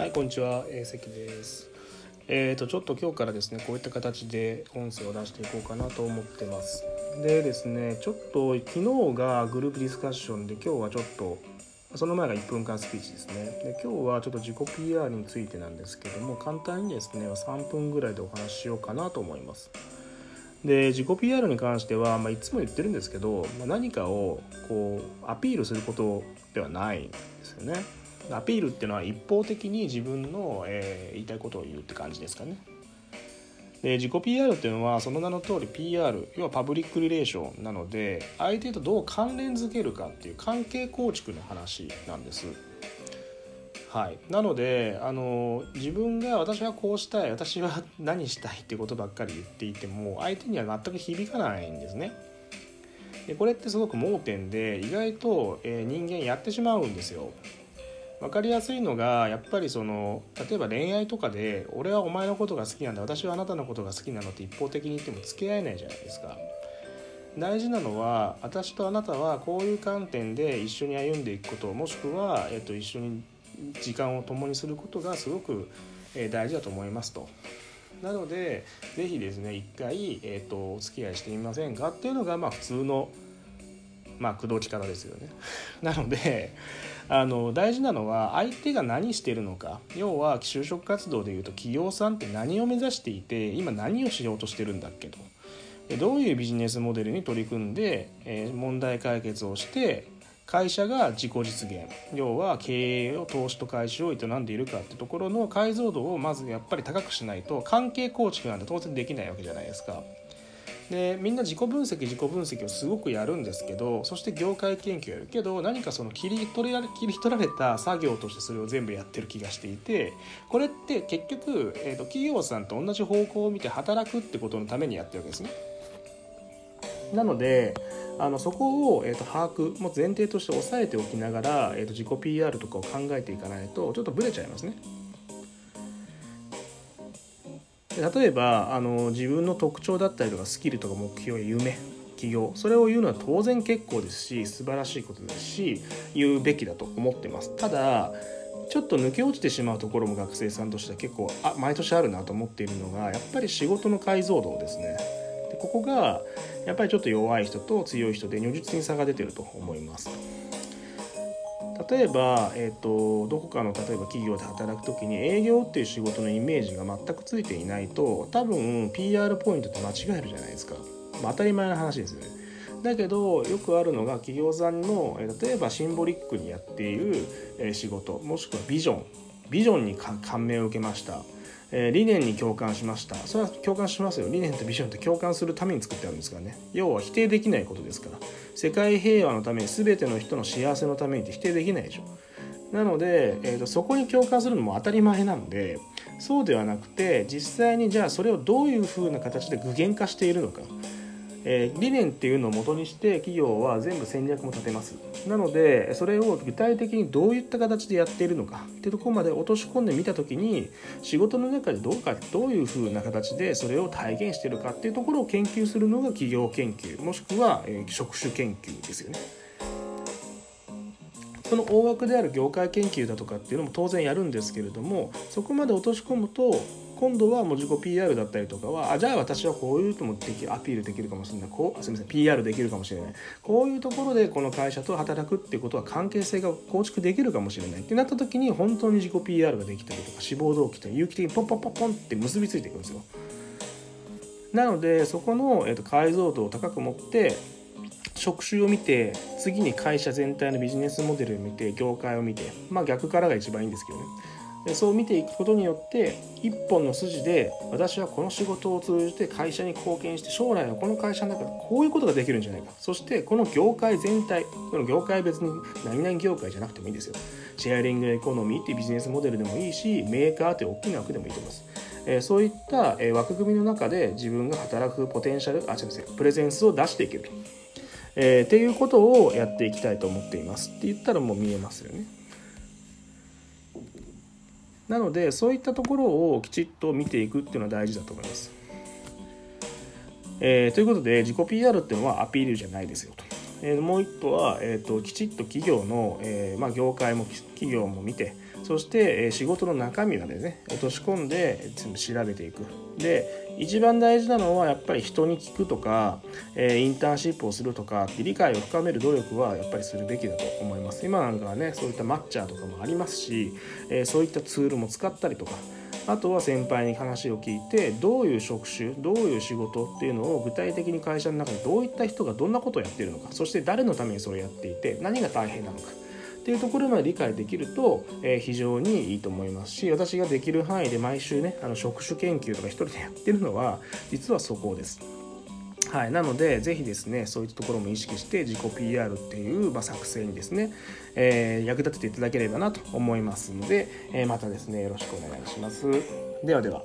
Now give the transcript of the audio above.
はい、こんにちは、えー、関です。えーと、ちょっと今日からですね、こういった形で音声を出していこうかなと思ってます。でですね、ちょっと昨日がグループディスカッションで、今日はちょっと、その前が1分間スピーチですね。で、今日はちょっと自己 PR についてなんですけども、簡単にですね、3分ぐらいでお話ししようかなと思います。で自己 PR に関しては、まあ、いつも言ってるんですけど、まあ、何かをこうアピールすることではないんですよね。アピールっていうのは一方的に自分の、えー言いたいことを言うって感じですかね。で自己 PR っていうのはその名の通り PR 要はパブリックリレーションなので相手とどう関連づけるかっていう関係構築の話なんです。はい、なのであの自分が私はこうしたい私は何したいってことばっかり言っていても相手には全く響かないんですね。でこれってすごく盲点で意外と、えー人間やってしまうんですよ。分かりやすいのがやっぱりその例えば恋愛とかで「俺はお前のことが好きなんだ私はあなたのことが好きなの」って一方的に言っても付き合えないじゃないですか。大事なのは私とあなたはこういう観点で一緒に歩んでいくこともしくは、えっと、一緒に時間を共にすることがすごくえ大事だと思いますと。なのでぜひですね一回、えー、とお付き合いしてみませんかっていうのがまあ普通のまあ口説き方ですよね。なのであの大事なのは相手が何してるのか。要は就職活動でいうと企業さんって何を目指していて今何をしようとしてるんだっけと。どういうビジネスモデルに取り組んで、問題解決をして会社が自己実現。要は経営を投資と回収を営んでいるかってところの解像度をまずやっぱり高くしないと関係構築なんて当然できないわけじゃないですか。でみんな自己分析自己分析をすごくやるんですけどそして業界研究やるけど何かその切り取られ切り取られた作業としてそれを全部やってる気がしていてこれって結局、えー、と企業さんと同じ方向を見て働くってことのためにやってるわけですね。なのであのそこを、えー、と把握も前提として押さえておきながら、えー、と自己 PR とかを考えていかないとちょっとブレちゃいますね。例えばあの自分の特徴だったりとかスキルとか目標や夢企業それを言うのは当然結構ですし素晴らしいことですし言うべきだと思ってます。ただちょっと抜け落ちてしまうところも学生さんとしては結構あ毎年あるなと思っているのがやっぱり仕事の解像度ですね。でここがやっぱりちょっと弱い人と強い人で如実に差が出てると思います。例えば、えー、とどこかの例えば企業で働く時に営業っていう仕事のイメージが全くついていないと多分 PR ポイントって間違えるじゃないですか、まあ、当たり前の話ですよね。だけどよくあるのが企業さんのえ例えばシンボリックにやっているえ仕事もしくはビジョン。ビジョンに感銘を受けました。え理念に共感しました。それは共感しますよ。理念とビジョンって共感するために作ってあるんですからね。要は否定できないことですから。世界平和のために全ての人の幸せのためにって否定できないでしょ。なので、えーとそこに共感するのも当たり前なのでそうではなくて実際にじゃあそれをどういうふうな形で具現化しているのか。えー理念っていうのを元にして企業は全部戦略も立てます。なのでそれを具体的にどういった形でやっているのかっていうところまで落とし込んでみた時に仕事の中でどうかどういうふうな形でそれを体現してるかっていうところを研究するのが企業研究もしくは、えー職種研究ですよね。その大枠である業界研究だとかっていうのも当然やるんですけれどもそこまで落とし込むと今度はもう自己 PR だったりとかはあじゃあ私はこういうともできアピールできるかもしれない。こうすみません PR できるかもしれない。こういうところでこの会社と働くっていうことは関係性が構築できるかもしれない。ってなった時に本当に自己 PR ができたりとか志望動機と有機的にポンポンポンポンって結びついていくんですよ。なのでそこの、えー、と解像度を高く持って職種を見て次に会社全体のビジネスモデルを見て業界を見てまあ逆からが一番いいんですけどね。そう見ていくことによって一本の筋で私はこの仕事を通じて会社に貢献して将来はこの会社の中でこういうことができるんじゃないか。そしてこの業界全体この業界別に何々業界じゃなくてもいいですよ。シェアリングエコノミーっていうビジネスモデルでもいいしメーカーっていう大きな枠でもいいと思います。えそういったえ枠組みの中で自分が働くポテンシャルあすみませんプレゼンスを出していけると、えーっていうことをやっていきたいと思っています。って言ったらもう見えますよね。なのでそういったところをきちっと見ていくっていうのは大事だと思います。えーということで自己 PR っていうのはアピールじゃないですよと。えーもう一個は、えー、ときちっと企業の、えーまあ、業界も企業も見てそして仕事の中身までね落とし込んで全部調べていく。で一番大事なのはやっぱり人に聞くとか、えインターンシップをするとか理解を深める努力はやっぱりするべきだと思います。今なんかはねそういったマッチャーとかもありますし、えそういったツールも使ったりとかあとは先輩に話を聞いてどういう職種どういう仕事っていうのを具体的に会社の中でどういった人がどんなことをやってるのかそして誰のためにそれをやっていて何が大変なのか。っていうところまで理解できると、えー、非常にいいと思いますし私ができる範囲で毎週ねあの職種研究とか一人でやってるのは実はそこです。はい、なのでぜひですねそういったところも意識して自己 PR っていう、まあ、作成にですね、えー、役立てていただければなと思いますので、えー、またですねよろしくお願いします。ではでは。